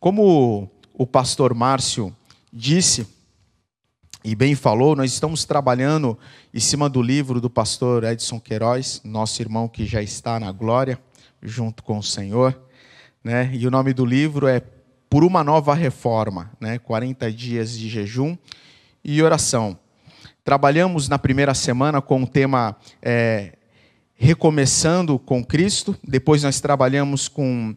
Como o pastor Márcio disse e bem falou, nós estamos trabalhando em cima do livro do pastor Edson Queiroz, nosso irmão que já está na glória, junto com o Senhor. Né? E o nome do livro é Por uma Nova Reforma, né? 40 dias de jejum e oração. Trabalhamos na primeira semana com o tema é, Recomeçando com Cristo, depois nós trabalhamos com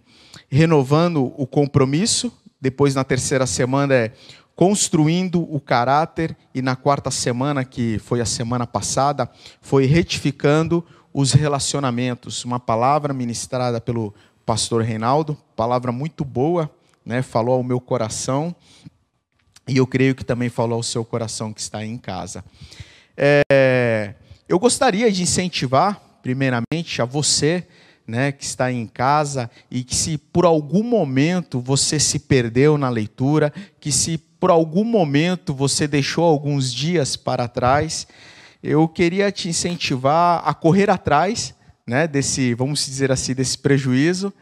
Renovando o Compromisso, depois na terceira semana é Construindo o Caráter, e na quarta semana, que foi a semana passada, foi Retificando os Relacionamentos, uma palavra ministrada pelo pastor Reinaldo, palavra muito boa, né? falou ao meu coração e eu creio que também falou ao seu coração que está em casa. É, eu gostaria de incentivar, primeiramente, a você né, que está em casa e que se por algum momento você se perdeu na leitura, que se por algum momento você deixou alguns dias para trás, eu queria te incentivar a correr atrás né, desse, vamos dizer assim, desse prejuízo.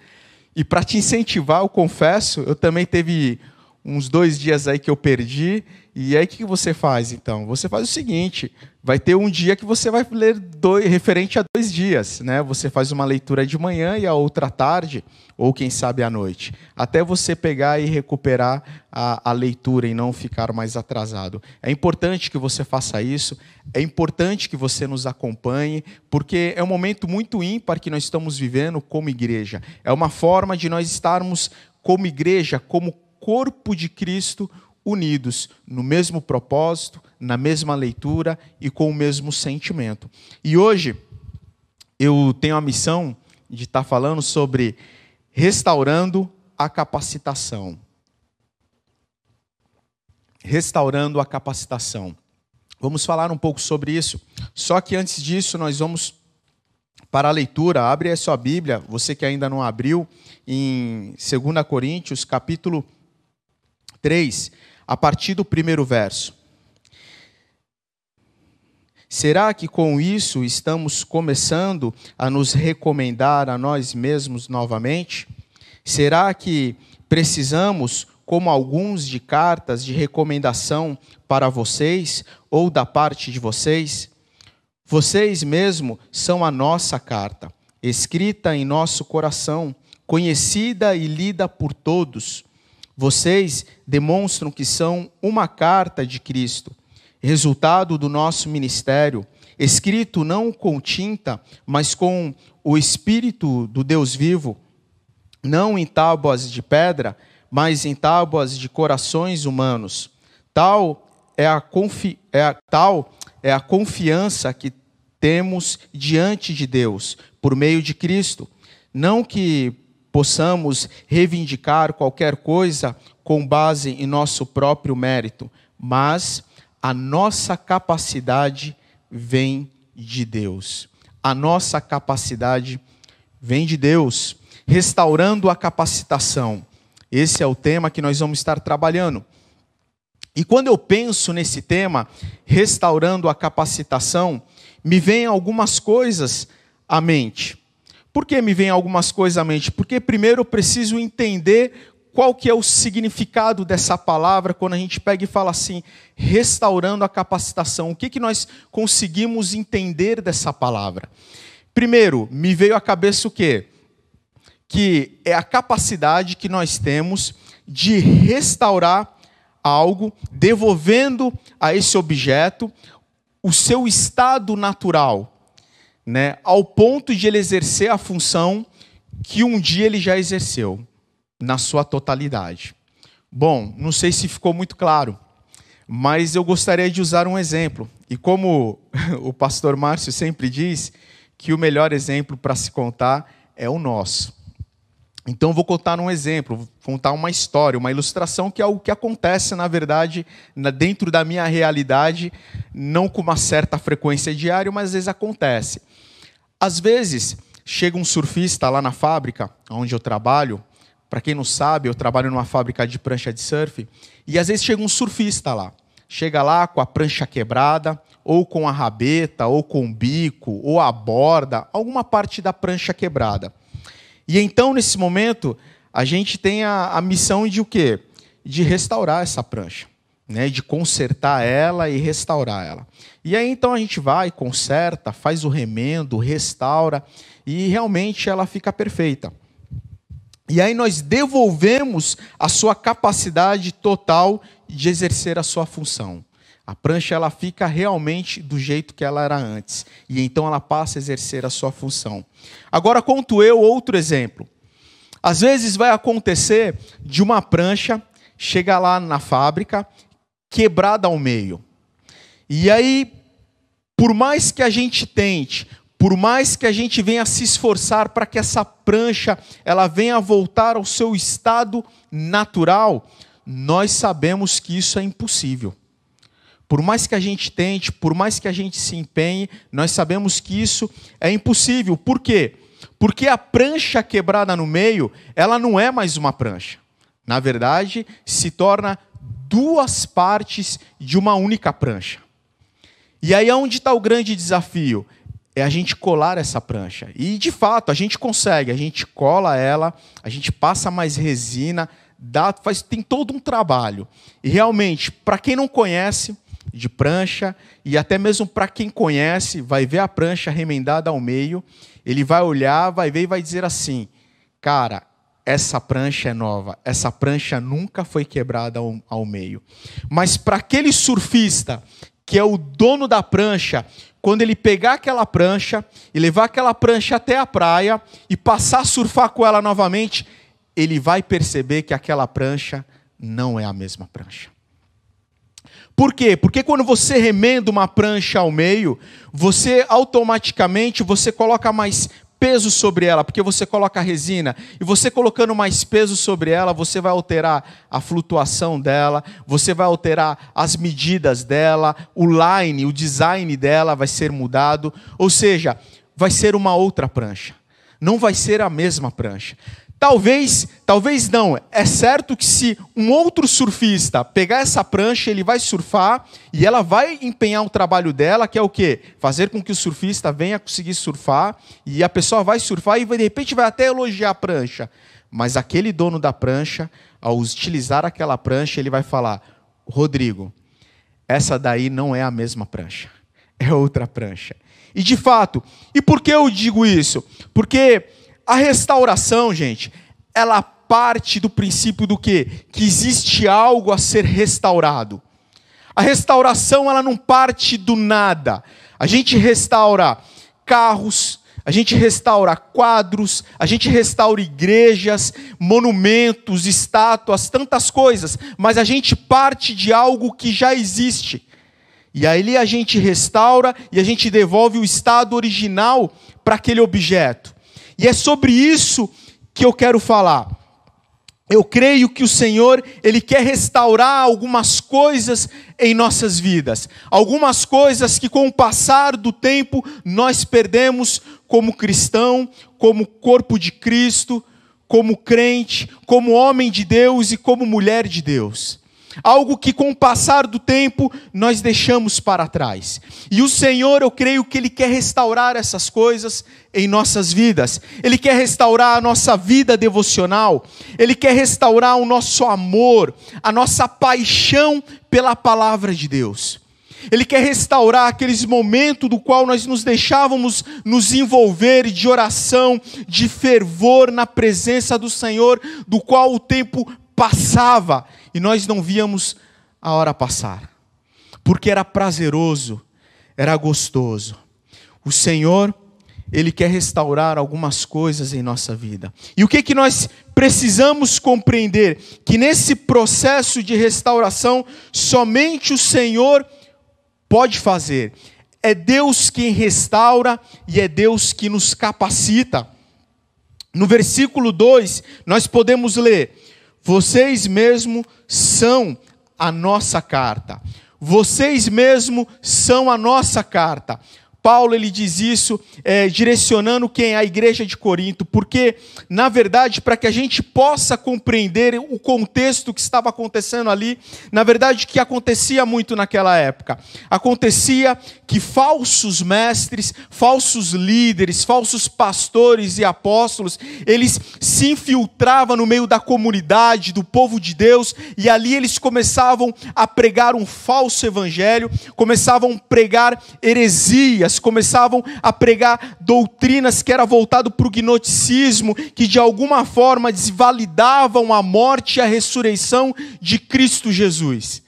E para te incentivar, eu confesso, eu também teve uns dois dias aí que eu perdi. E aí o que você faz então? Você faz o seguinte: vai ter um dia que você vai ler dois, referente a dois dias, né? Você faz uma leitura de manhã e a outra à tarde, ou quem sabe à noite, até você pegar e recuperar a, a leitura e não ficar mais atrasado. É importante que você faça isso. É importante que você nos acompanhe, porque é um momento muito ímpar que nós estamos vivendo como igreja. É uma forma de nós estarmos como igreja, como corpo de Cristo unidos no mesmo propósito, na mesma leitura e com o mesmo sentimento. E hoje eu tenho a missão de estar falando sobre restaurando a capacitação. Restaurando a capacitação. Vamos falar um pouco sobre isso. Só que antes disso, nós vamos para a leitura. Abre a sua Bíblia, você que ainda não abriu, em 2 Coríntios, capítulo 3, a partir do primeiro verso. Será que com isso estamos começando a nos recomendar a nós mesmos novamente? Será que precisamos, como alguns, de cartas de recomendação para vocês ou da parte de vocês? Vocês mesmo são a nossa carta, escrita em nosso coração, conhecida e lida por todos vocês demonstram que são uma carta de Cristo, resultado do nosso ministério, escrito não com tinta, mas com o Espírito do Deus vivo, não em tábuas de pedra, mas em tábuas de corações humanos. Tal é a, confi é a, tal é a confiança que temos diante de Deus, por meio de Cristo. Não que possamos reivindicar qualquer coisa com base em nosso próprio mérito, mas a nossa capacidade vem de Deus. A nossa capacidade vem de Deus, restaurando a capacitação. Esse é o tema que nós vamos estar trabalhando. E quando eu penso nesse tema, restaurando a capacitação, me vêm algumas coisas à mente. Por que me vem algumas coisas à mente? Porque primeiro eu preciso entender qual que é o significado dessa palavra quando a gente pega e fala assim, restaurando a capacitação. O que, que nós conseguimos entender dessa palavra? Primeiro, me veio à cabeça o quê? Que é a capacidade que nós temos de restaurar algo, devolvendo a esse objeto o seu estado natural, né, ao ponto de ele exercer a função que um dia ele já exerceu, na sua totalidade. Bom, não sei se ficou muito claro, mas eu gostaria de usar um exemplo. E como o pastor Márcio sempre diz, que o melhor exemplo para se contar é o nosso. Então, vou contar um exemplo, contar uma história, uma ilustração que é algo que acontece, na verdade, dentro da minha realidade, não com uma certa frequência diária, mas às vezes acontece. Às vezes, chega um surfista lá na fábrica onde eu trabalho. Para quem não sabe, eu trabalho numa fábrica de prancha de surf. E às vezes chega um surfista lá. Chega lá com a prancha quebrada, ou com a rabeta, ou com o bico, ou a borda, alguma parte da prancha quebrada. E então, nesse momento, a gente tem a, a missão de o quê? De restaurar essa prancha, né? de consertar ela e restaurar ela. E aí então a gente vai, conserta, faz o remendo, restaura, e realmente ela fica perfeita. E aí nós devolvemos a sua capacidade total de exercer a sua função. A prancha ela fica realmente do jeito que ela era antes. E então ela passa a exercer a sua função. Agora conto eu outro exemplo. Às vezes vai acontecer de uma prancha chegar lá na fábrica quebrada ao meio. E aí, por mais que a gente tente, por mais que a gente venha se esforçar para que essa prancha ela venha voltar ao seu estado natural, nós sabemos que isso é impossível. Por mais que a gente tente, por mais que a gente se empenhe, nós sabemos que isso é impossível. Por quê? Porque a prancha quebrada no meio, ela não é mais uma prancha. Na verdade, se torna duas partes de uma única prancha. E aí é onde está o grande desafio é a gente colar essa prancha. E de fato, a gente consegue, a gente cola ela, a gente passa mais resina, dá, faz, tem todo um trabalho. E realmente, para quem não conhece de prancha, e até mesmo para quem conhece, vai ver a prancha remendada ao meio, ele vai olhar, vai ver e vai dizer assim: cara, essa prancha é nova, essa prancha nunca foi quebrada ao, ao meio. Mas para aquele surfista que é o dono da prancha, quando ele pegar aquela prancha e levar aquela prancha até a praia e passar a surfar com ela novamente, ele vai perceber que aquela prancha não é a mesma prancha. Por quê? Porque quando você remenda uma prancha ao meio, você automaticamente você coloca mais peso sobre ela, porque você coloca resina, e você colocando mais peso sobre ela, você vai alterar a flutuação dela, você vai alterar as medidas dela, o line, o design dela vai ser mudado, ou seja, vai ser uma outra prancha. Não vai ser a mesma prancha. Talvez, talvez não. É certo que se um outro surfista pegar essa prancha, ele vai surfar e ela vai empenhar o trabalho dela, que é o quê? Fazer com que o surfista venha conseguir surfar e a pessoa vai surfar e de repente vai até elogiar a prancha. Mas aquele dono da prancha, ao utilizar aquela prancha, ele vai falar: "Rodrigo, essa daí não é a mesma prancha. É outra prancha". E de fato, e por que eu digo isso? Porque a restauração, gente, ela parte do princípio do quê? Que existe algo a ser restaurado. A restauração, ela não parte do nada. A gente restaura carros, a gente restaura quadros, a gente restaura igrejas, monumentos, estátuas, tantas coisas, mas a gente parte de algo que já existe. E aí a gente restaura e a gente devolve o estado original para aquele objeto. E é sobre isso que eu quero falar. Eu creio que o Senhor, ele quer restaurar algumas coisas em nossas vidas. Algumas coisas que com o passar do tempo nós perdemos como cristão, como corpo de Cristo, como crente, como homem de Deus e como mulher de Deus algo que com o passar do tempo nós deixamos para trás. E o Senhor, eu creio que Ele quer restaurar essas coisas em nossas vidas, Ele quer restaurar a nossa vida devocional, Ele quer restaurar o nosso amor, a nossa paixão pela palavra de Deus. Ele quer restaurar aqueles momentos do qual nós nos deixávamos nos envolver de oração, de fervor na presença do Senhor, do qual o tempo passava e nós não víamos a hora passar, porque era prazeroso, era gostoso. O Senhor, Ele quer restaurar algumas coisas em nossa vida. E o que, que nós precisamos compreender? Que nesse processo de restauração, somente o Senhor pode fazer. É Deus quem restaura e é Deus que nos capacita. No versículo 2, nós podemos ler: vocês mesmo são a nossa carta. Vocês mesmo são a nossa carta, Paulo ele diz isso é, direcionando quem? A igreja de Corinto, porque, na verdade, para que a gente possa compreender o contexto que estava acontecendo ali, na verdade, que acontecia muito naquela época? Acontecia que falsos mestres, falsos líderes, falsos pastores e apóstolos, eles se infiltravam no meio da comunidade, do povo de Deus, e ali eles começavam a pregar um falso evangelho, começavam a pregar heresias começavam a pregar doutrinas que era voltado para o gnosticismo, que de alguma forma desvalidavam a morte e a ressurreição de Cristo Jesus.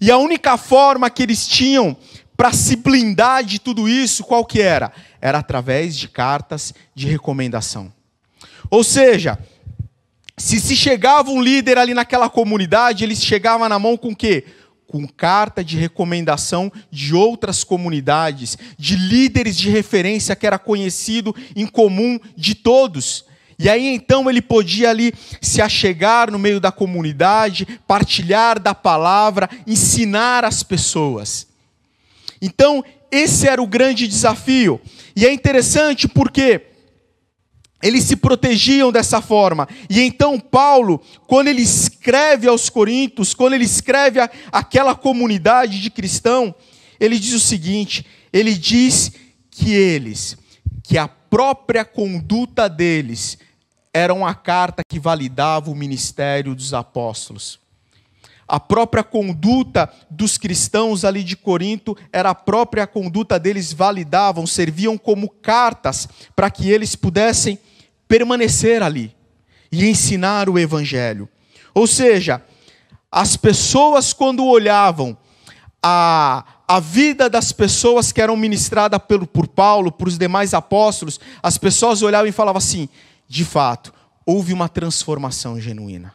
E a única forma que eles tinham para se blindar de tudo isso, qual que era? Era através de cartas de recomendação. Ou seja, se se chegava um líder ali naquela comunidade, ele chegava na mão com o quê? Com carta de recomendação de outras comunidades, de líderes de referência que era conhecido em comum de todos. E aí então ele podia ali se achegar no meio da comunidade, partilhar da palavra, ensinar as pessoas. Então, esse era o grande desafio. E é interessante porque eles se protegiam dessa forma. E então Paulo, quando ele escreve aos Coríntios, quando ele escreve a, aquela comunidade de cristão, ele diz o seguinte: ele diz que eles, que a própria conduta deles era uma carta que validava o ministério dos apóstolos. A própria conduta dos cristãos ali de Corinto era a própria conduta deles validavam, serviam como cartas para que eles pudessem permanecer ali e ensinar o Evangelho. Ou seja, as pessoas, quando olhavam a, a vida das pessoas que eram ministradas por, por Paulo, por os demais apóstolos, as pessoas olhavam e falavam assim: de fato, houve uma transformação genuína.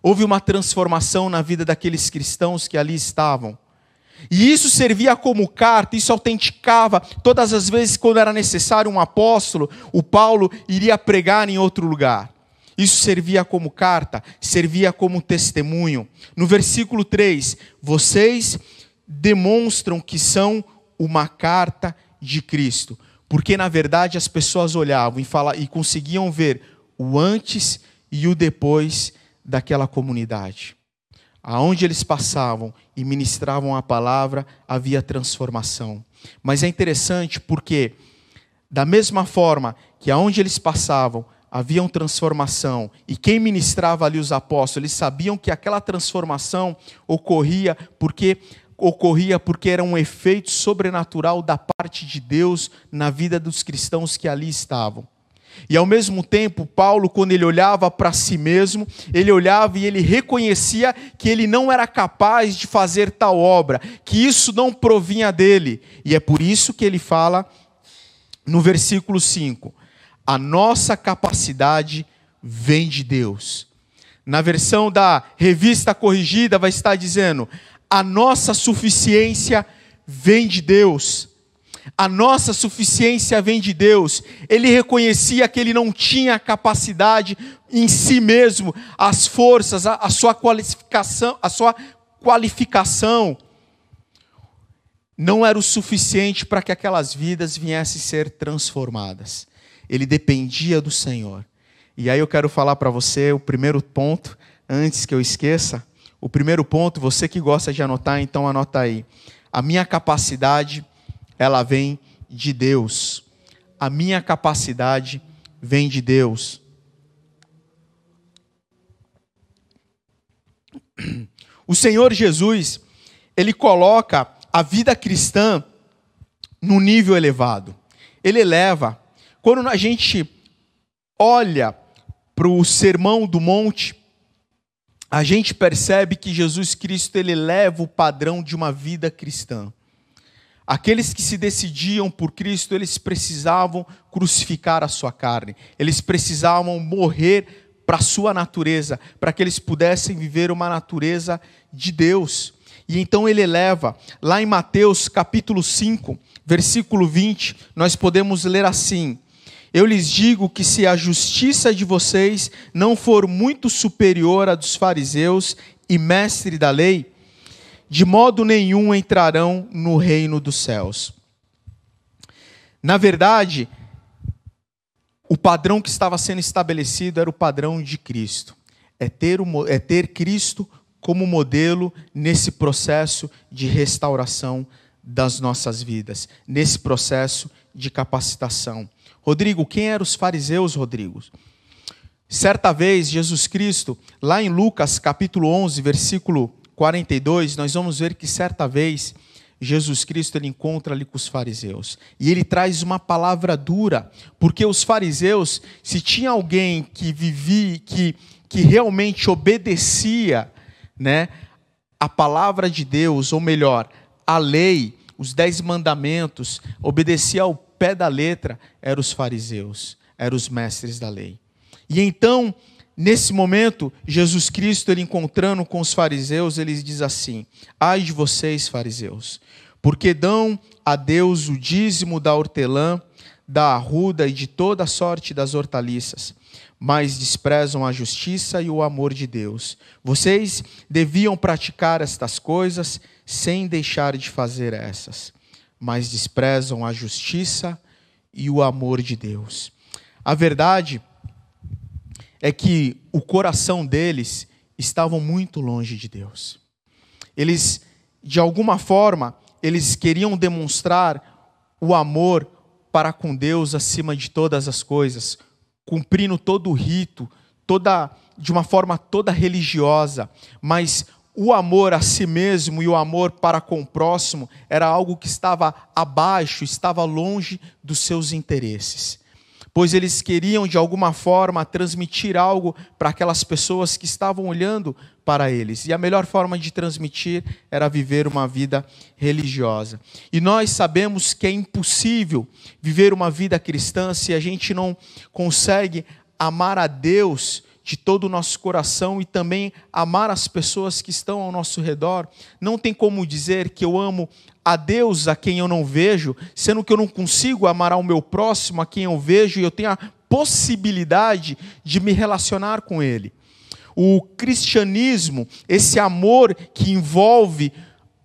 Houve uma transformação na vida daqueles cristãos que ali estavam. E isso servia como carta, isso autenticava todas as vezes quando era necessário um apóstolo, o Paulo iria pregar em outro lugar. Isso servia como carta, servia como testemunho. No versículo 3, vocês demonstram que são uma carta de Cristo, porque na verdade as pessoas olhavam e, falavam, e conseguiam ver o antes e o depois daquela comunidade. Aonde eles passavam e ministravam a palavra, havia transformação. Mas é interessante porque, da mesma forma que aonde eles passavam, havia transformação, e quem ministrava ali os apóstolos, eles sabiam que aquela transformação ocorria porque ocorria porque era um efeito sobrenatural da parte de Deus na vida dos cristãos que ali estavam. E ao mesmo tempo, Paulo, quando ele olhava para si mesmo, ele olhava e ele reconhecia que ele não era capaz de fazer tal obra, que isso não provinha dele. E é por isso que ele fala no versículo 5: a nossa capacidade vem de Deus. Na versão da revista corrigida, vai estar dizendo: a nossa suficiência vem de Deus. A nossa suficiência vem de Deus. Ele reconhecia que ele não tinha capacidade em si mesmo, as forças, a, a sua qualificação, a sua qualificação não era o suficiente para que aquelas vidas viessem ser transformadas. Ele dependia do Senhor. E aí eu quero falar para você o primeiro ponto, antes que eu esqueça. O primeiro ponto, você que gosta de anotar, então anota aí. A minha capacidade ela vem de Deus. A minha capacidade vem de Deus. O Senhor Jesus, ele coloca a vida cristã num nível elevado. Ele eleva. Quando a gente olha para o Sermão do Monte, a gente percebe que Jesus Cristo ele eleva o padrão de uma vida cristã. Aqueles que se decidiam por Cristo, eles precisavam crucificar a sua carne, eles precisavam morrer para a sua natureza, para que eles pudessem viver uma natureza de Deus. E então ele eleva, lá em Mateus capítulo 5, versículo 20, nós podemos ler assim: Eu lhes digo que se a justiça de vocês não for muito superior à dos fariseus e mestre da lei, de modo nenhum entrarão no reino dos céus. Na verdade, o padrão que estava sendo estabelecido era o padrão de Cristo. É ter, o, é ter Cristo como modelo nesse processo de restauração das nossas vidas, nesse processo de capacitação. Rodrigo, quem eram os fariseus, Rodrigo? Certa vez, Jesus Cristo, lá em Lucas capítulo 11, versículo 42, nós vamos ver que certa vez Jesus Cristo ele encontra ali com os fariseus. E ele traz uma palavra dura, porque os fariseus, se tinha alguém que vivia, que, que realmente obedecia né, a palavra de Deus, ou melhor, a lei, os dez mandamentos, obedecia ao pé da letra, eram os fariseus, eram os mestres da lei. E então, nesse momento, Jesus Cristo, ele encontrando com os fariseus, ele diz assim: Ai de vocês, fariseus, porque dão a Deus o dízimo da hortelã, da arruda e de toda a sorte das hortaliças, mas desprezam a justiça e o amor de Deus. Vocês deviam praticar estas coisas sem deixar de fazer essas, mas desprezam a justiça e o amor de Deus. A verdade é que o coração deles estavam muito longe de Deus. Eles, de alguma forma, eles queriam demonstrar o amor para com Deus acima de todas as coisas, cumprindo todo o rito, toda de uma forma toda religiosa, mas o amor a si mesmo e o amor para com o próximo era algo que estava abaixo, estava longe dos seus interesses pois eles queriam de alguma forma transmitir algo para aquelas pessoas que estavam olhando para eles. E a melhor forma de transmitir era viver uma vida religiosa. E nós sabemos que é impossível viver uma vida cristã se a gente não consegue amar a Deus de todo o nosso coração e também amar as pessoas que estão ao nosso redor. Não tem como dizer que eu amo a Deus a quem eu não vejo, sendo que eu não consigo amar ao meu próximo a quem eu vejo e eu tenho a possibilidade de me relacionar com ele. O cristianismo, esse amor que envolve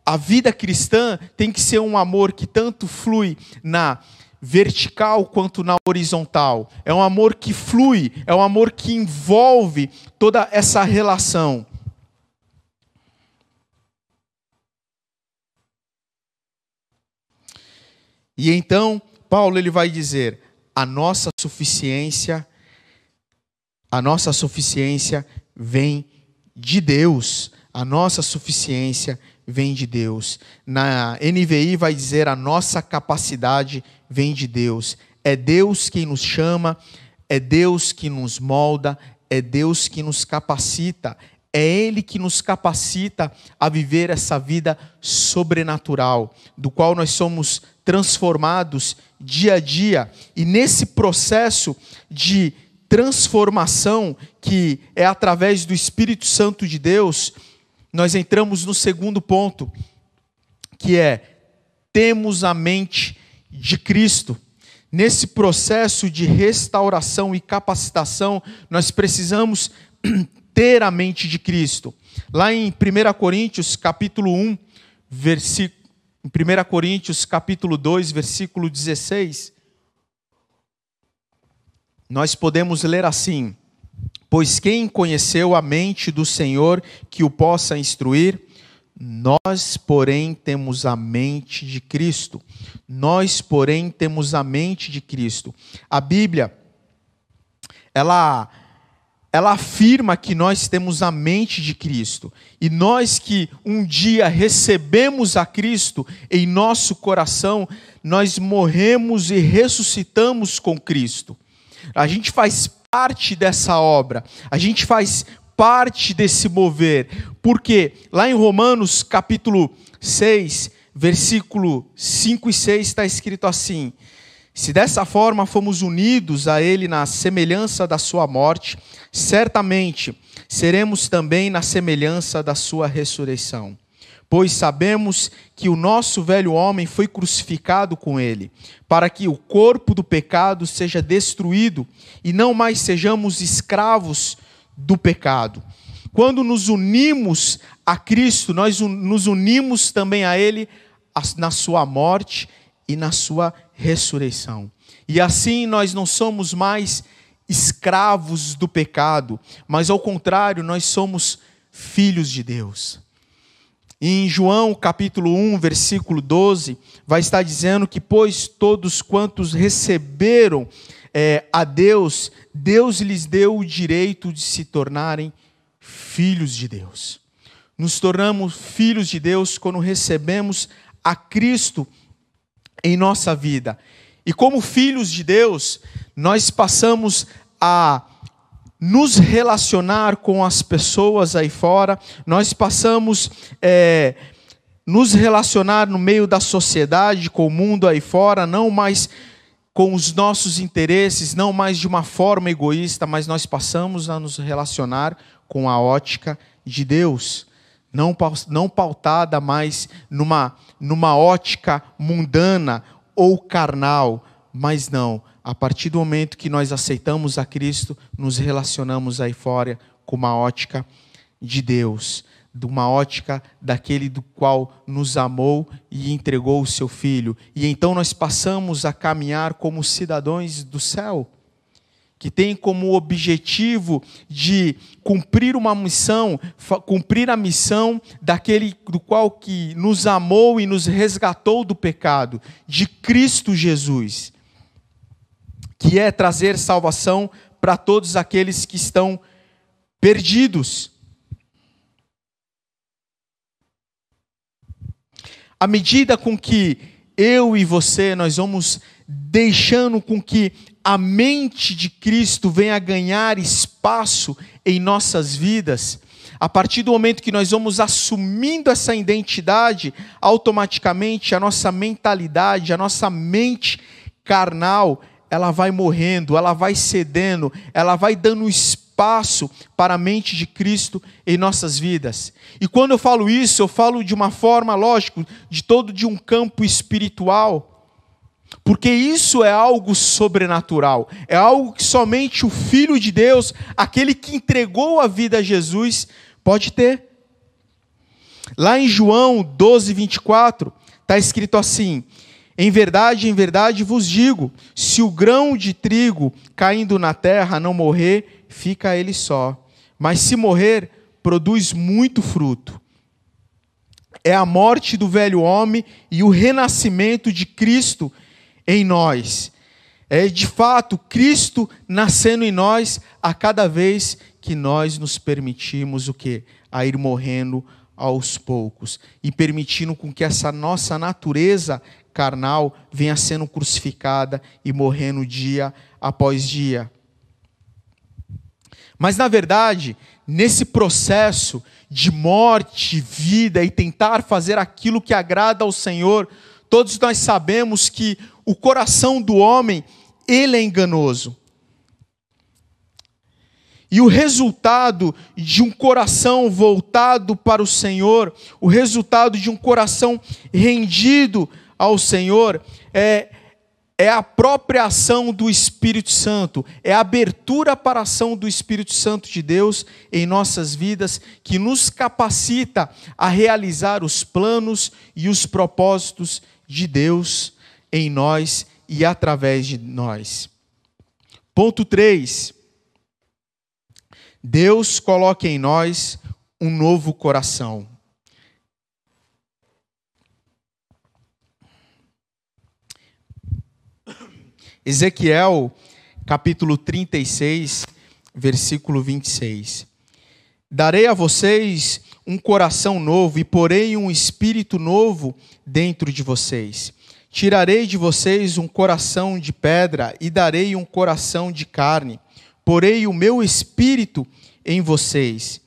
a vida cristã, tem que ser um amor que tanto flui na vertical quanto na horizontal. É um amor que flui, é um amor que envolve toda essa relação. E então, Paulo ele vai dizer: a nossa suficiência a nossa suficiência vem de Deus. A nossa suficiência vem de Deus. Na NVI vai dizer a nossa capacidade vem de Deus. É Deus quem nos chama, é Deus que nos molda, é Deus que nos capacita. É Ele que nos capacita a viver essa vida sobrenatural, do qual nós somos transformados dia a dia. E nesse processo de transformação, que é através do Espírito Santo de Deus, nós entramos no segundo ponto, que é temos a mente de Cristo. Nesse processo de restauração e capacitação, nós precisamos ter a mente de Cristo. Lá em 1 Coríntios, capítulo 1, versículo em 1 Coríntios, capítulo 2, versículo 16, nós podemos ler assim: Pois quem conheceu a mente do Senhor que o possa instruir? Nós, porém, temos a mente de Cristo. Nós, porém, temos a mente de Cristo. A Bíblia, ela ela afirma que nós temos a mente de Cristo. E nós que um dia recebemos a Cristo em nosso coração, nós morremos e ressuscitamos com Cristo. A gente faz parte dessa obra, a gente faz parte desse mover, porque lá em Romanos capítulo 6, versículo 5 e 6 está escrito assim: Se dessa forma fomos unidos a Ele na semelhança da Sua morte, certamente seremos também na semelhança da Sua ressurreição. Pois sabemos que o nosso velho homem foi crucificado com ele, para que o corpo do pecado seja destruído e não mais sejamos escravos do pecado. Quando nos unimos a Cristo, nós nos unimos também a Ele na Sua morte e na Sua ressurreição. E assim nós não somos mais escravos do pecado, mas ao contrário, nós somos filhos de Deus. Em João capítulo 1, versículo 12, vai estar dizendo que, pois todos quantos receberam é, a Deus, Deus lhes deu o direito de se tornarem filhos de Deus. Nos tornamos filhos de Deus quando recebemos a Cristo em nossa vida. E como filhos de Deus, nós passamos a nos relacionar com as pessoas aí fora, nós passamos é, nos relacionar no meio da sociedade, com o mundo aí fora, não mais com os nossos interesses, não mais de uma forma egoísta, mas nós passamos a nos relacionar com a ótica de Deus, não, pautada mais numa, numa ótica mundana ou carnal, mas não, a partir do momento que nós aceitamos a Cristo, nos relacionamos aí fora com uma ótica de Deus, de uma ótica daquele do qual nos amou e entregou o seu filho. E então nós passamos a caminhar como cidadãos do céu, que tem como objetivo de cumprir uma missão, cumprir a missão daquele do qual que nos amou e nos resgatou do pecado, de Cristo Jesus que é trazer salvação para todos aqueles que estão perdidos. À medida com que eu e você nós vamos deixando com que a mente de Cristo venha ganhar espaço em nossas vidas, a partir do momento que nós vamos assumindo essa identidade, automaticamente a nossa mentalidade, a nossa mente carnal, ela vai morrendo, ela vai cedendo, ela vai dando espaço para a mente de Cristo em nossas vidas. E quando eu falo isso, eu falo de uma forma, lógico, de todo de um campo espiritual. Porque isso é algo sobrenatural, é algo que somente o Filho de Deus, aquele que entregou a vida a Jesus, pode ter. Lá em João 12, 24, está escrito assim: em verdade, em verdade vos digo: se o grão de trigo caindo na terra não morrer, fica ele só. Mas se morrer, produz muito fruto. É a morte do velho homem e o renascimento de Cristo em nós. É de fato Cristo nascendo em nós a cada vez que nós nos permitimos o que? A ir morrendo aos poucos e permitindo com que essa nossa natureza carnal venha sendo crucificada e morrendo dia após dia. Mas, na verdade, nesse processo de morte, vida e tentar fazer aquilo que agrada ao Senhor, todos nós sabemos que o coração do homem, ele é enganoso. E o resultado de um coração voltado para o Senhor, o resultado de um coração rendido ao Senhor é, é a própria ação do Espírito Santo, é a abertura para a ação do Espírito Santo de Deus em nossas vidas, que nos capacita a realizar os planos e os propósitos de Deus em nós e através de nós. Ponto 3. Deus coloca em nós um novo coração. Ezequiel, capítulo 36, versículo 26. Darei a vocês um coração novo e porei um espírito novo dentro de vocês. Tirarei de vocês um coração de pedra e darei um coração de carne. Porei o meu espírito em vocês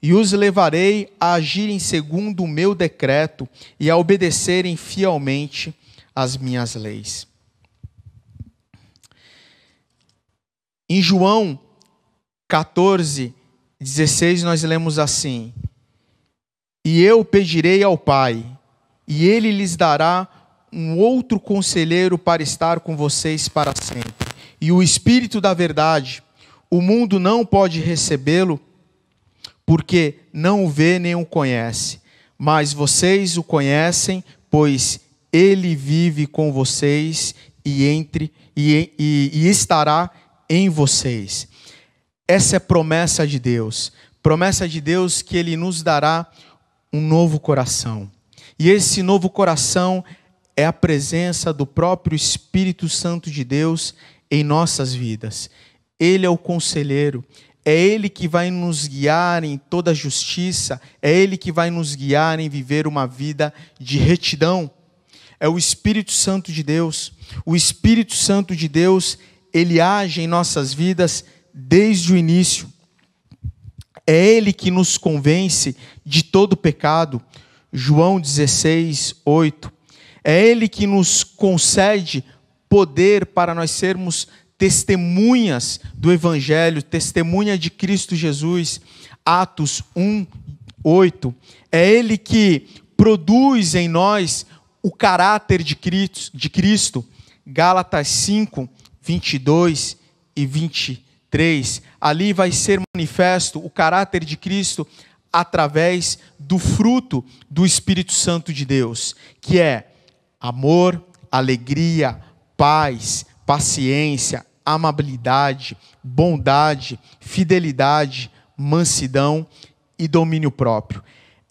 e os levarei a agirem segundo o meu decreto e a obedecerem fielmente as minhas leis. Em João 14, 16, nós lemos assim: E eu pedirei ao Pai, e ele lhes dará um outro conselheiro para estar com vocês para sempre. E o Espírito da Verdade, o mundo não pode recebê-lo, porque não o vê nem o conhece. Mas vocês o conhecem, pois ele vive com vocês e entre e, e, e estará em vocês. Essa é promessa de Deus. Promessa de Deus que Ele nos dará um novo coração. E esse novo coração é a presença do próprio Espírito Santo de Deus em nossas vidas. Ele é o conselheiro, é Ele que vai nos guiar em toda justiça, é Ele que vai nos guiar em viver uma vida de retidão. É o Espírito Santo de Deus. O Espírito Santo de Deus, ele age em nossas vidas desde o início. É Ele que nos convence de todo pecado. João 16, 8. É Ele que nos concede poder para nós sermos testemunhas do Evangelho, testemunha de Cristo Jesus. Atos 1, 8. É Ele que produz em nós o caráter de Cristo. Gálatas 5, 22 e 23. Ali vai ser manifesto o caráter de Cristo através do fruto do Espírito Santo de Deus, que é amor, alegria, paz, paciência, amabilidade, bondade, fidelidade, mansidão e domínio próprio.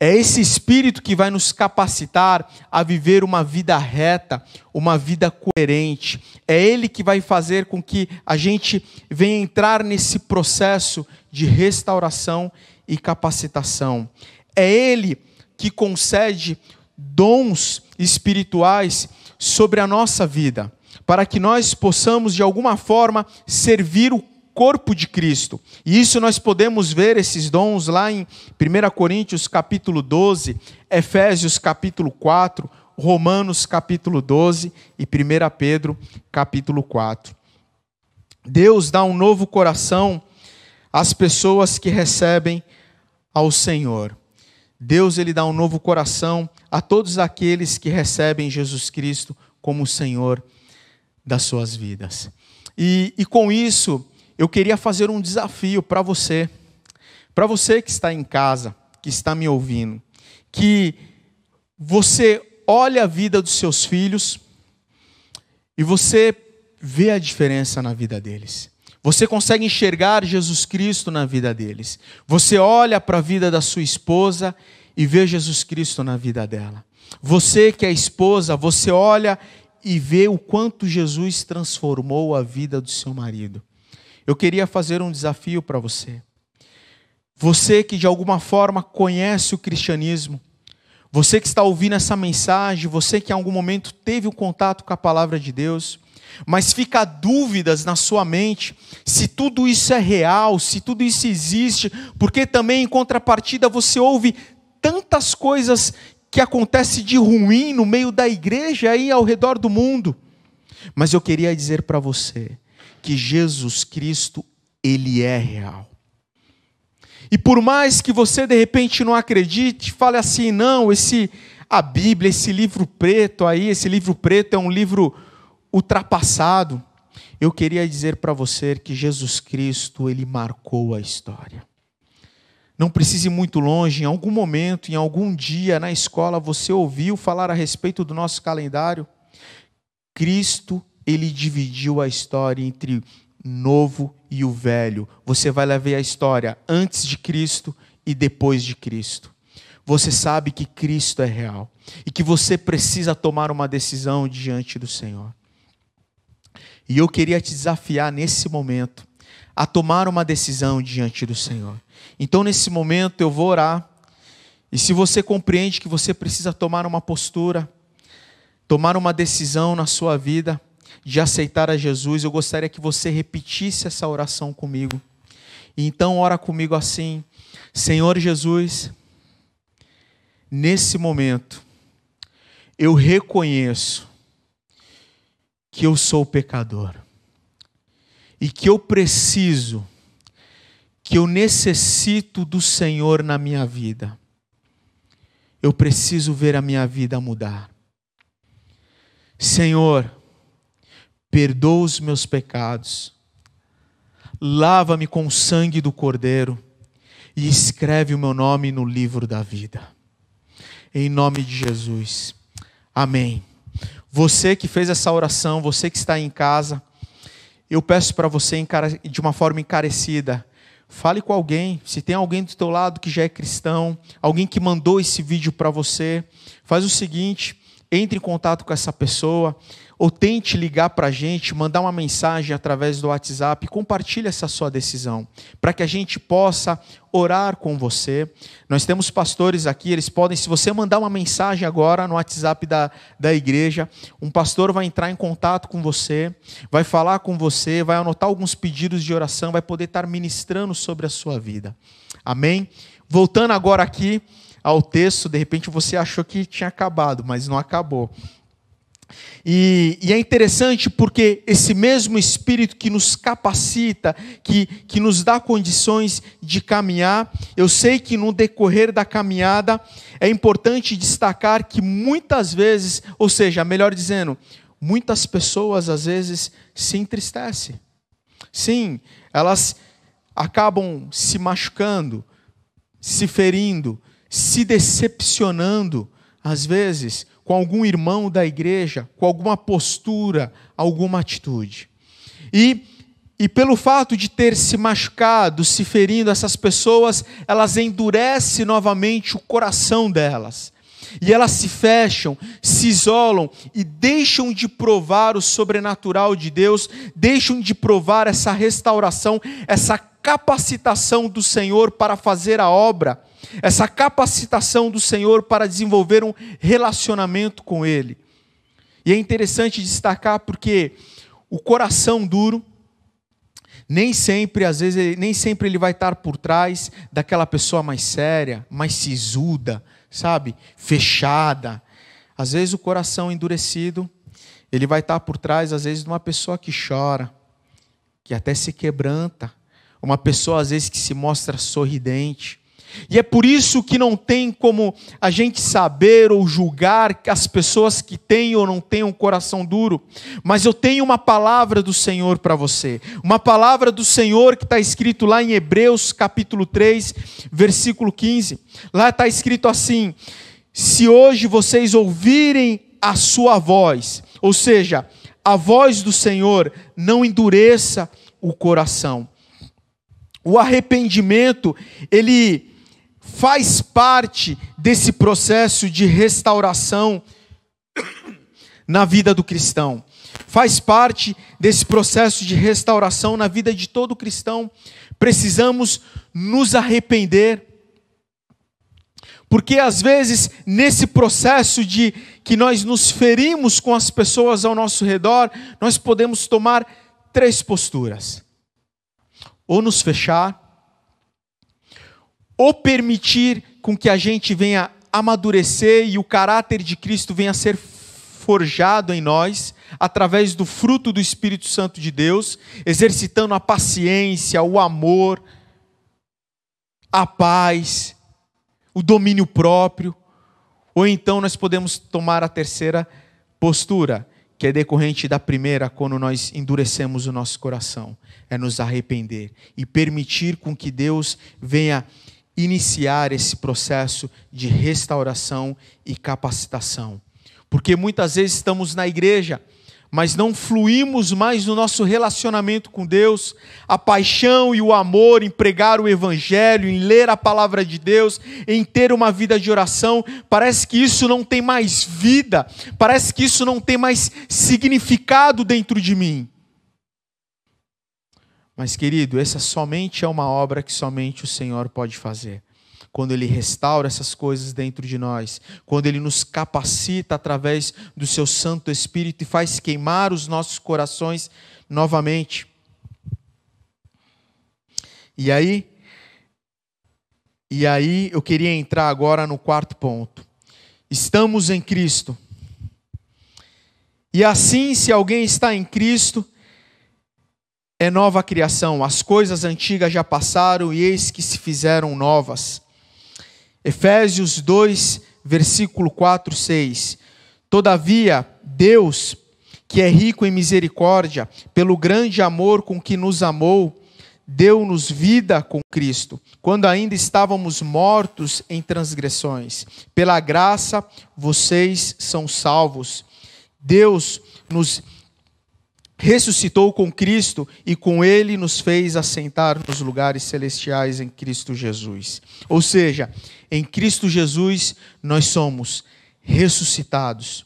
É esse espírito que vai nos capacitar a viver uma vida reta, uma vida coerente. É ele que vai fazer com que a gente venha entrar nesse processo de restauração e capacitação. É ele que concede dons espirituais sobre a nossa vida, para que nós possamos de alguma forma servir o corpo de Cristo. E isso nós podemos ver esses dons lá em 1 Coríntios capítulo 12, Efésios capítulo 4, Romanos capítulo 12 e 1 Pedro capítulo 4. Deus dá um novo coração às pessoas que recebem ao Senhor. Deus ele dá um novo coração a todos aqueles que recebem Jesus Cristo como Senhor das suas vidas. E, e com isso, eu queria fazer um desafio para você, para você que está em casa, que está me ouvindo, que você olhe a vida dos seus filhos e você vê a diferença na vida deles. Você consegue enxergar Jesus Cristo na vida deles. Você olha para a vida da sua esposa e vê Jesus Cristo na vida dela. Você que é esposa, você olha e vê o quanto Jesus transformou a vida do seu marido eu queria fazer um desafio para você. Você que de alguma forma conhece o cristianismo, você que está ouvindo essa mensagem, você que em algum momento teve um contato com a palavra de Deus, mas fica dúvidas na sua mente se tudo isso é real, se tudo isso existe, porque também em contrapartida você ouve tantas coisas que acontecem de ruim no meio da igreja aí ao redor do mundo. Mas eu queria dizer para você que Jesus Cristo, ele é real. E por mais que você de repente não acredite, fale assim, não, esse a Bíblia, esse livro preto aí, esse livro preto é um livro ultrapassado. Eu queria dizer para você que Jesus Cristo, ele marcou a história. Não precise ir muito longe, em algum momento, em algum dia na escola, você ouviu falar a respeito do nosso calendário. Cristo ele dividiu a história entre novo e o velho. Você vai ver a história antes de Cristo e depois de Cristo. Você sabe que Cristo é real e que você precisa tomar uma decisão diante do Senhor. E eu queria te desafiar nesse momento a tomar uma decisão diante do Senhor. Então, nesse momento, eu vou orar. E se você compreende que você precisa tomar uma postura, tomar uma decisão na sua vida, de aceitar a Jesus, eu gostaria que você repetisse essa oração comigo. Então, ora comigo assim: Senhor Jesus, nesse momento, eu reconheço que eu sou pecador e que eu preciso, que eu necessito do Senhor na minha vida. Eu preciso ver a minha vida mudar. Senhor, perdoa os meus pecados, lava-me com o sangue do Cordeiro e escreve o meu nome no livro da vida. Em nome de Jesus. Amém. Você que fez essa oração, você que está em casa, eu peço para você de uma forma encarecida, fale com alguém, se tem alguém do teu lado que já é cristão, alguém que mandou esse vídeo para você, faz o seguinte, entre em contato com essa pessoa, ou tente ligar para a gente, mandar uma mensagem através do WhatsApp, compartilhe essa sua decisão, para que a gente possa orar com você. Nós temos pastores aqui, eles podem, se você mandar uma mensagem agora no WhatsApp da, da igreja, um pastor vai entrar em contato com você, vai falar com você, vai anotar alguns pedidos de oração, vai poder estar ministrando sobre a sua vida. Amém? Voltando agora aqui ao texto, de repente você achou que tinha acabado, mas não acabou. E, e, é interessante porque esse mesmo Espírito que nos capacita, que, que nos dá condições de caminhar, eu sei que no decorrer da caminhada é importante destacar que muitas vezes, ou seja, melhor dizendo, muitas pessoas às vezes se entristecem. Sim, elas acabam se machucando, se ferindo, se decepcionando, às vezes, com algum irmão da igreja, com alguma postura, alguma atitude. E, e pelo fato de ter se machucado, se ferindo, essas pessoas, elas endurecem novamente o coração delas. E elas se fecham, se isolam e deixam de provar o sobrenatural de Deus, deixam de provar essa restauração, essa capacitação do Senhor para fazer a obra essa capacitação do Senhor para desenvolver um relacionamento com Ele. E é interessante destacar porque o coração duro, nem sempre, às vezes, nem sempre ele vai estar por trás daquela pessoa mais séria, mais sisuda, sabe? Fechada. Às vezes o coração endurecido, ele vai estar por trás, às vezes, de uma pessoa que chora, que até se quebranta, uma pessoa, às vezes, que se mostra sorridente, e é por isso que não tem como a gente saber ou julgar as pessoas que têm ou não têm um coração duro. Mas eu tenho uma palavra do Senhor para você. Uma palavra do Senhor que está escrito lá em Hebreus capítulo 3, versículo 15. Lá está escrito assim: Se hoje vocês ouvirem a sua voz, ou seja, a voz do Senhor, não endureça o coração. O arrependimento, ele faz parte desse processo de restauração na vida do cristão. Faz parte desse processo de restauração na vida de todo cristão. Precisamos nos arrepender. Porque às vezes, nesse processo de que nós nos ferimos com as pessoas ao nosso redor, nós podemos tomar três posturas: ou nos fechar, ou permitir com que a gente venha amadurecer e o caráter de Cristo venha ser forjado em nós através do fruto do Espírito Santo de Deus, exercitando a paciência, o amor, a paz, o domínio próprio. Ou então nós podemos tomar a terceira postura, que é decorrente da primeira, quando nós endurecemos o nosso coração, é nos arrepender e permitir com que Deus venha iniciar esse processo de restauração e capacitação. Porque muitas vezes estamos na igreja, mas não fluímos mais no nosso relacionamento com Deus, a paixão e o amor em pregar o Evangelho, em ler a palavra de Deus, em ter uma vida de oração, parece que isso não tem mais vida, parece que isso não tem mais significado dentro de mim. Mas, querido, essa somente é uma obra que somente o Senhor pode fazer. Quando Ele restaura essas coisas dentro de nós, quando Ele nos capacita através do Seu Santo Espírito e faz queimar os nossos corações novamente. E aí, e aí eu queria entrar agora no quarto ponto. Estamos em Cristo. E assim, se alguém está em Cristo, é nova criação, as coisas antigas já passaram e eis que se fizeram novas. Efésios 2, versículo 4, 6. Todavia, Deus, que é rico em misericórdia, pelo grande amor com que nos amou, deu-nos vida com Cristo, quando ainda estávamos mortos em transgressões. Pela graça, vocês são salvos Deus nos ressuscitou com Cristo e com Ele nos fez assentar nos lugares celestiais em Cristo Jesus. Ou seja, em Cristo Jesus nós somos ressuscitados,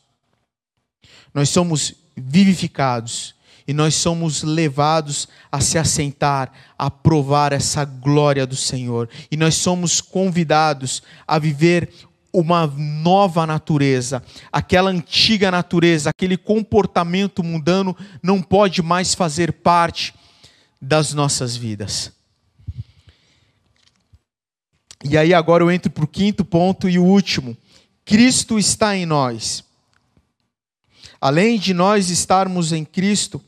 nós somos vivificados e nós somos levados a se assentar, a provar essa glória do Senhor. E nós somos convidados a viver uma nova natureza. Aquela antiga natureza, aquele comportamento mundano não pode mais fazer parte das nossas vidas. E aí agora eu entro para o quinto ponto e o último. Cristo está em nós. Além de nós estarmos em Cristo,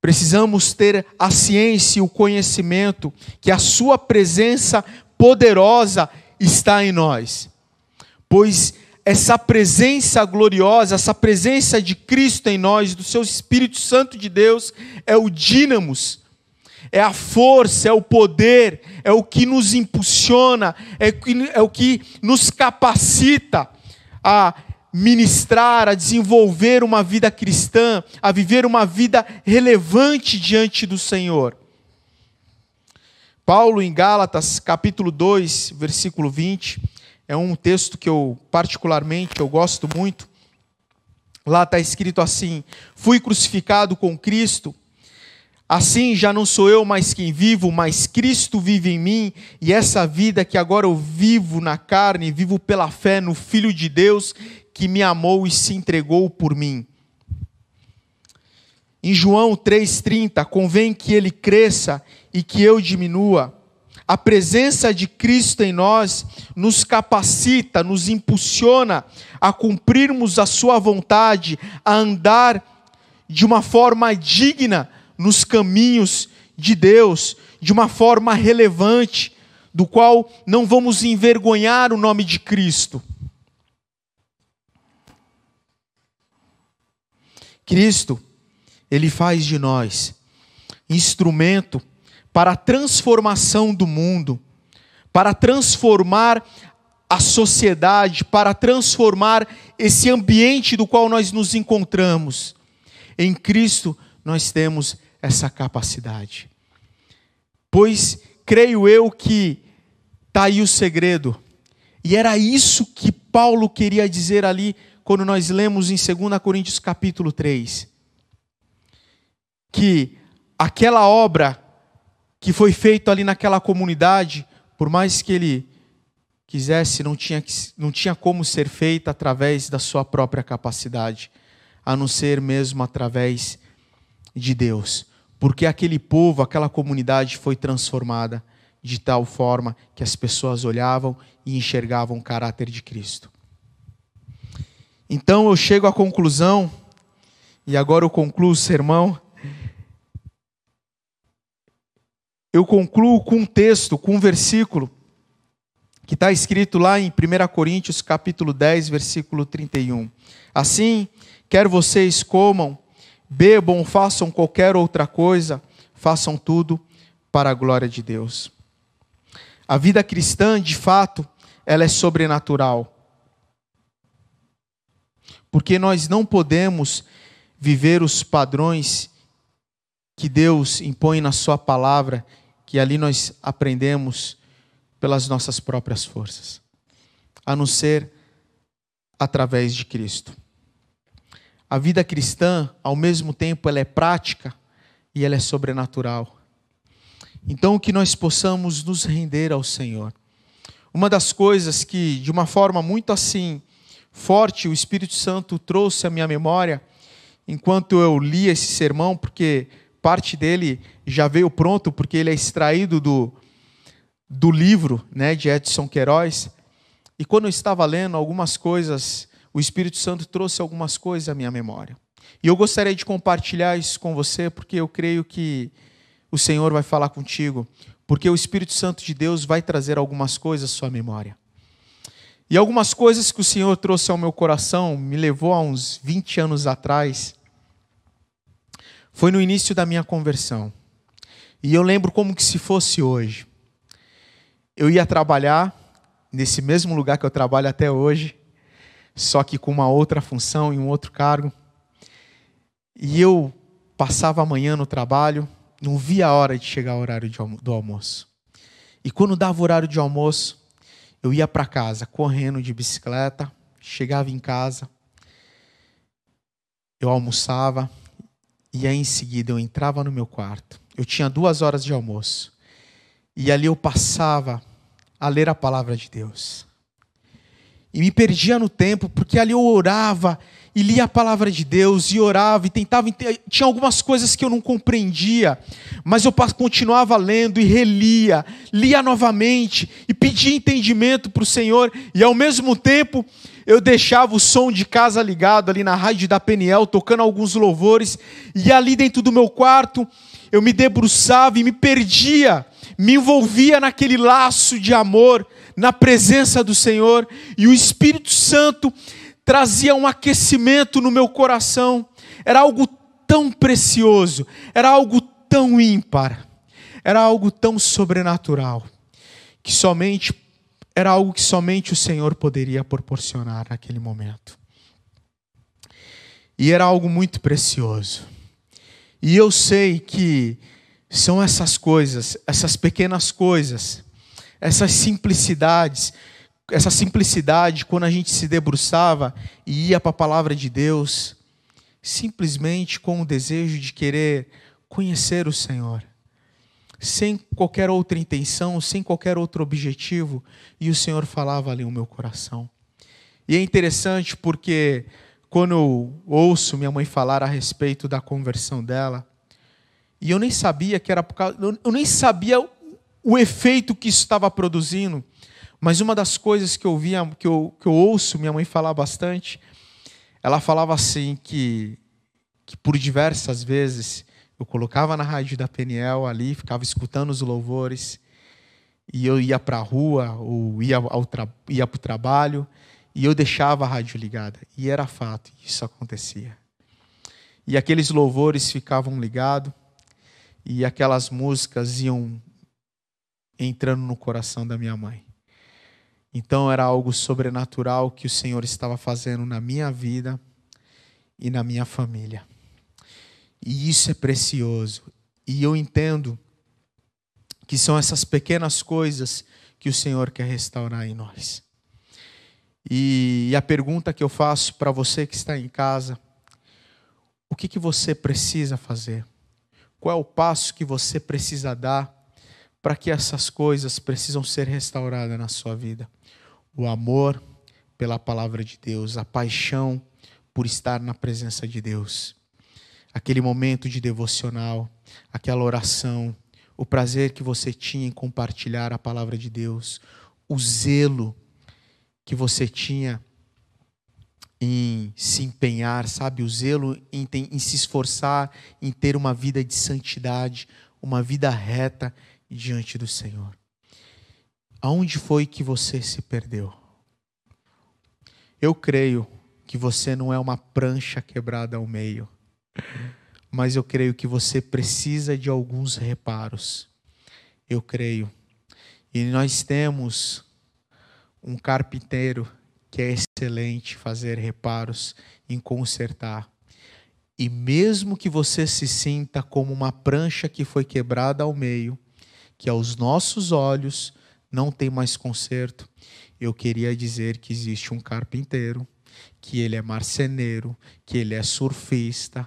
precisamos ter a ciência e o conhecimento que a Sua presença poderosa está em nós pois essa presença gloriosa, essa presença de Cristo em nós, do seu Espírito Santo de Deus, é o dínamos, é a força, é o poder, é o que nos impulsiona, é, é o que nos capacita a ministrar, a desenvolver uma vida cristã, a viver uma vida relevante diante do Senhor. Paulo, em Gálatas, capítulo 2, versículo 20 é um texto que eu particularmente eu gosto muito. Lá está escrito assim: Fui crucificado com Cristo. Assim já não sou eu mais quem vivo, mas Cristo vive em mim, e essa vida que agora eu vivo na carne, vivo pela fé no Filho de Deus que me amou e se entregou por mim. Em João 3,30, convém que ele cresça e que eu diminua. A presença de Cristo em nós nos capacita, nos impulsiona a cumprirmos a Sua vontade, a andar de uma forma digna nos caminhos de Deus, de uma forma relevante, do qual não vamos envergonhar o nome de Cristo. Cristo, Ele faz de nós instrumento para a transformação do mundo, para transformar a sociedade, para transformar esse ambiente do qual nós nos encontramos. Em Cristo nós temos essa capacidade. Pois creio eu que está aí o segredo. E era isso que Paulo queria dizer ali quando nós lemos em 2 Coríntios capítulo 3. Que aquela obra que foi feito ali naquela comunidade, por mais que ele quisesse, não tinha, não tinha como ser feita através da sua própria capacidade, a não ser mesmo através de Deus. Porque aquele povo, aquela comunidade foi transformada de tal forma que as pessoas olhavam e enxergavam o caráter de Cristo. Então eu chego à conclusão, e agora eu concluo o sermão, eu concluo com um texto, com um versículo, que está escrito lá em 1 Coríntios capítulo 10, versículo 31. Assim, quer vocês comam, bebam, façam qualquer outra coisa, façam tudo para a glória de Deus. A vida cristã, de fato, ela é sobrenatural. Porque nós não podemos viver os padrões que Deus impõe na Sua palavra que ali nós aprendemos pelas nossas próprias forças, a não ser através de Cristo. A vida cristã, ao mesmo tempo, ela é prática e ela é sobrenatural. Então, que nós possamos nos render ao Senhor. Uma das coisas que, de uma forma muito assim forte, o Espírito Santo trouxe à minha memória, enquanto eu lia esse sermão, porque parte dele já veio pronto, porque ele é extraído do, do livro né, de Edson Queiroz. E quando eu estava lendo algumas coisas, o Espírito Santo trouxe algumas coisas à minha memória. E eu gostaria de compartilhar isso com você, porque eu creio que o Senhor vai falar contigo, porque o Espírito Santo de Deus vai trazer algumas coisas à sua memória. E algumas coisas que o Senhor trouxe ao meu coração me levou a uns 20 anos atrás foi no início da minha conversão. E eu lembro como que se fosse hoje. Eu ia trabalhar nesse mesmo lugar que eu trabalho até hoje. só que com uma outra função e um outro cargo. E eu passava a manhã no trabalho, não via a hora de chegar o horário do almoço. E quando dava o horário de almoço, eu ia para casa correndo de bicicleta, chegava em casa, eu almoçava e aí em seguida eu entrava no meu quarto. Eu tinha duas horas de almoço e ali eu passava a ler a palavra de Deus. E me perdia no tempo, porque ali eu orava e lia a palavra de Deus e orava e tentava. Tinha algumas coisas que eu não compreendia, mas eu continuava lendo e relia, lia novamente e pedia entendimento para o Senhor, e ao mesmo tempo eu deixava o som de casa ligado ali na rádio da Peniel, tocando alguns louvores, e ali dentro do meu quarto eu me debruçava e me perdia, me envolvia naquele laço de amor, na presença do Senhor, e o Espírito Santo trazia um aquecimento no meu coração. Era algo tão precioso, era algo tão ímpar, era algo tão sobrenatural, que somente era algo que somente o Senhor poderia proporcionar naquele momento. E era algo muito precioso. E eu sei que são essas coisas, essas pequenas coisas, essas simplicidades essa simplicidade, quando a gente se debruçava e ia para a palavra de Deus, simplesmente com o desejo de querer conhecer o Senhor, sem qualquer outra intenção, sem qualquer outro objetivo, e o Senhor falava ali no meu coração. E é interessante porque quando eu ouço minha mãe falar a respeito da conversão dela, e eu nem sabia que era por causa, eu nem sabia o efeito que isso estava produzindo. Mas uma das coisas que eu via, que eu, que eu ouço minha mãe falar bastante, ela falava assim que, que por diversas vezes eu colocava na rádio da Peniel ali, ficava escutando os louvores, e eu ia para a rua ou ia, tra... para o trabalho, e eu deixava a rádio ligada. E era fato, isso acontecia. E aqueles louvores ficavam ligados, e aquelas músicas iam entrando no coração da minha mãe. Então era algo sobrenatural que o Senhor estava fazendo na minha vida e na minha família. E isso é precioso. E eu entendo que são essas pequenas coisas que o Senhor quer restaurar em nós. E a pergunta que eu faço para você que está em casa: o que, que você precisa fazer? Qual é o passo que você precisa dar para que essas coisas precisam ser restauradas na sua vida? o amor pela palavra de Deus, a paixão por estar na presença de Deus. Aquele momento de devocional, aquela oração, o prazer que você tinha em compartilhar a palavra de Deus, o zelo que você tinha em se empenhar, sabe? O zelo em, em, se esforçar em ter uma vida de santidade, uma vida reta diante do Senhor. Aonde foi que você se perdeu? Eu creio que você não é uma prancha quebrada ao meio, mas eu creio que você precisa de alguns reparos. Eu creio. E nós temos um carpinteiro que é excelente fazer reparos, em consertar. E mesmo que você se sinta como uma prancha que foi quebrada ao meio, que aos nossos olhos não tem mais conserto. Eu queria dizer que existe um carpinteiro, que ele é marceneiro, que ele é surfista,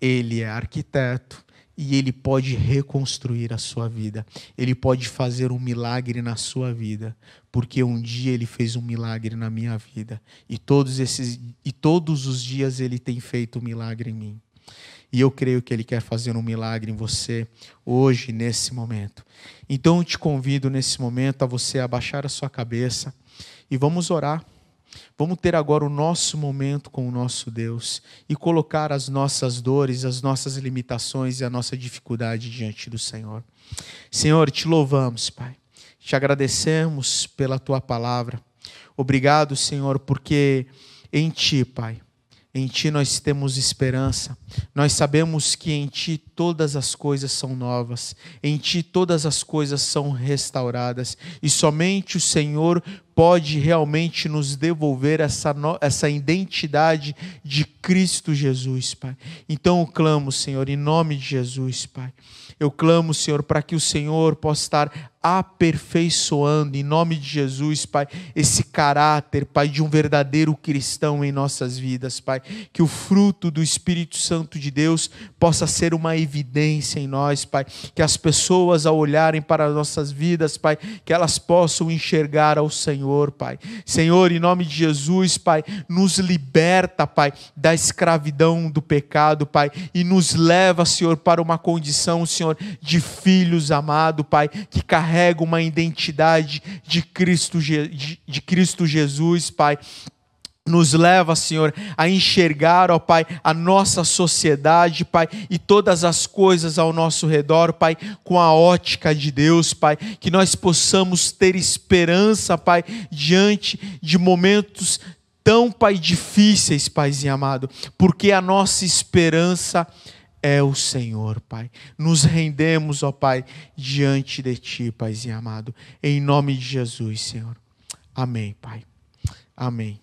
ele é arquiteto e ele pode reconstruir a sua vida. Ele pode fazer um milagre na sua vida, porque um dia ele fez um milagre na minha vida e todos esses e todos os dias ele tem feito um milagre em mim. E eu creio que Ele quer fazer um milagre em você hoje, nesse momento. Então eu te convido nesse momento a você abaixar a sua cabeça e vamos orar. Vamos ter agora o nosso momento com o nosso Deus e colocar as nossas dores, as nossas limitações e a nossa dificuldade diante do Senhor. Senhor, te louvamos, Pai. Te agradecemos pela tua palavra. Obrigado, Senhor, porque em ti, Pai, em Ti nós temos esperança. Nós sabemos que em Ti todas as coisas são novas, em Ti todas as coisas são restauradas, e somente o Senhor pode realmente nos devolver essa, essa identidade de Cristo Jesus, Pai. Então eu clamo, Senhor, em nome de Jesus, Pai. Eu clamo, Senhor, para que o Senhor possa estar aperfeiçoando, em nome de Jesus, Pai, esse caráter, Pai, de um verdadeiro cristão em nossas vidas, Pai. Que o fruto do Espírito Santo de Deus possa ser uma evidência em nós, Pai. Que as pessoas, ao olharem para as nossas vidas, Pai, que elas possam enxergar ao Senhor, Pai. Senhor, em nome de Jesus, Pai, nos liberta, Pai, da escravidão do pecado, Pai, e nos leva, Senhor, para uma condição, Senhor, de filhos amados, Pai, que carregam uma identidade de Cristo, de Cristo Jesus, Pai nos leva, Senhor, a enxergar, ó Pai, a nossa sociedade, Pai, e todas as coisas ao nosso redor, Pai, com a ótica de Deus, Pai, que nós possamos ter esperança, Pai, diante de momentos tão, Pai, difíceis, Paizinho amado, porque a nossa esperança é o Senhor, Pai. Nos rendemos, ó Pai, diante de Ti, Paizinho amado, em nome de Jesus, Senhor. Amém, Pai. Amém.